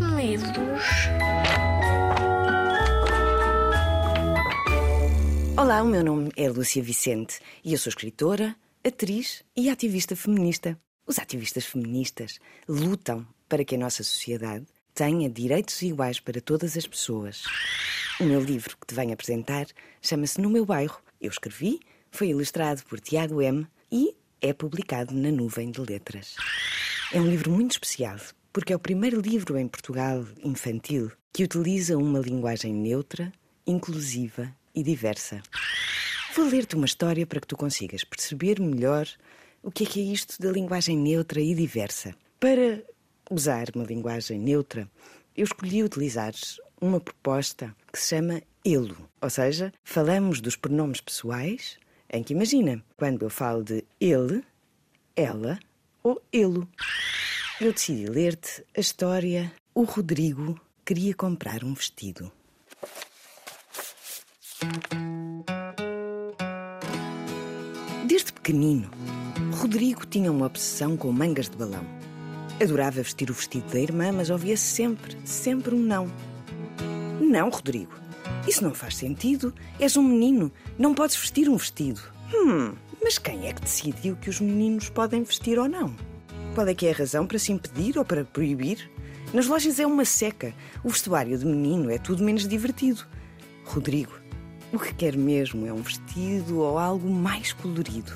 medos. Olá, o meu nome é Lúcia Vicente e eu sou escritora, atriz e ativista feminista. Os ativistas feministas lutam para que a nossa sociedade tenha direitos iguais para todas as pessoas. O meu livro que te venho apresentar chama-se No Meu Bairro. Eu escrevi, foi ilustrado por Tiago M e é publicado na Nuvem de Letras. É um livro muito especial porque é o primeiro livro em Portugal infantil que utiliza uma linguagem neutra, inclusiva e diversa. Vou ler-te uma história para que tu consigas perceber melhor o que é que é isto da linguagem neutra e diversa. Para usar uma linguagem neutra, eu escolhi utilizar uma proposta que se chama elo, ou seja, falamos dos pronomes pessoais em que imagina, quando eu falo de ele, ela ou elo. Eu decidi ler-te a história O Rodrigo queria comprar um vestido. Desde pequenino, Rodrigo tinha uma obsessão com mangas de balão. Adorava vestir o vestido da irmã, mas ouvia sempre, sempre um não. Não, Rodrigo. Isso não faz sentido. És um menino. Não podes vestir um vestido. Hum, mas quem é que decidiu que os meninos podem vestir ou não? Qual é que é a razão para se impedir ou para proibir? Nas lojas é uma seca. O vestuário de menino é tudo menos divertido. Rodrigo, o que quer mesmo é um vestido ou algo mais colorido.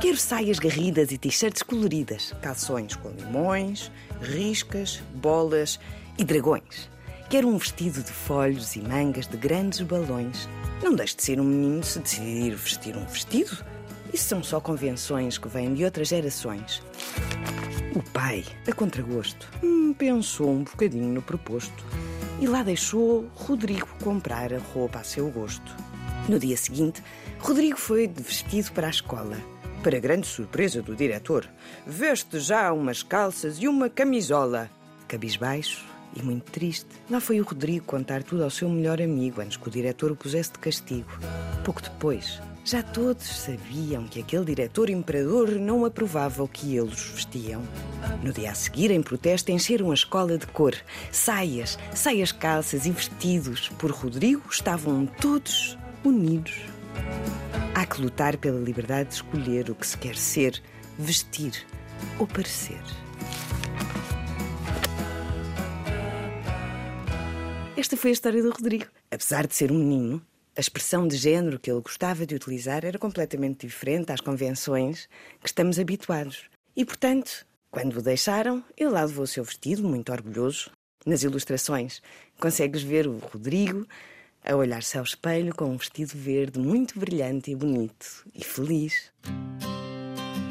Quero saias garridas e t-shirts coloridas, calções com limões, riscas, bolas e dragões. Quero um vestido de folhos e mangas de grandes balões. Não deixe de ser um menino se decidir vestir um vestido. Isso são só convenções que vêm de outras gerações. O pai, a contragosto, hum, pensou um bocadinho no proposto e lá deixou Rodrigo comprar a roupa a seu gosto. No dia seguinte, Rodrigo foi de vestido para a escola. Para grande surpresa do diretor, veste já umas calças e uma camisola. Cabisbaixo e muito triste, lá foi o Rodrigo contar tudo ao seu melhor amigo antes que o diretor o pusesse de castigo. Pouco depois, já todos sabiam que aquele diretor imperador não aprovava o que eles vestiam. No dia a seguir, em protesto, encheram a escola de cor. Saias, saias calças e vestidos por Rodrigo estavam todos unidos. Há que lutar pela liberdade de escolher o que se quer ser, vestir ou parecer. Esta foi a história do Rodrigo. Apesar de ser um menino, a expressão de género que ele gostava de utilizar era completamente diferente às convenções que estamos habituados. E, portanto, quando o deixaram, ele lá levou o seu vestido, muito orgulhoso. Nas ilustrações, consegues ver o Rodrigo a olhar-se ao espelho com um vestido verde muito brilhante e bonito e feliz.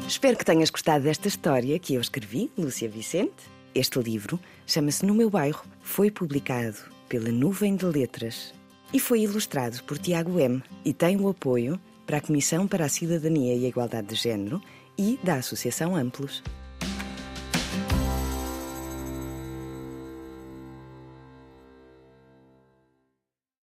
Espero que tenhas gostado desta história que eu escrevi, Lúcia Vicente. Este livro chama-se No Meu Bairro. Foi publicado pela Nuvem de Letras e foi ilustrado por Tiago M. e tem o apoio para a Comissão para a Cidadania e a Igualdade de Género e da Associação Amplos.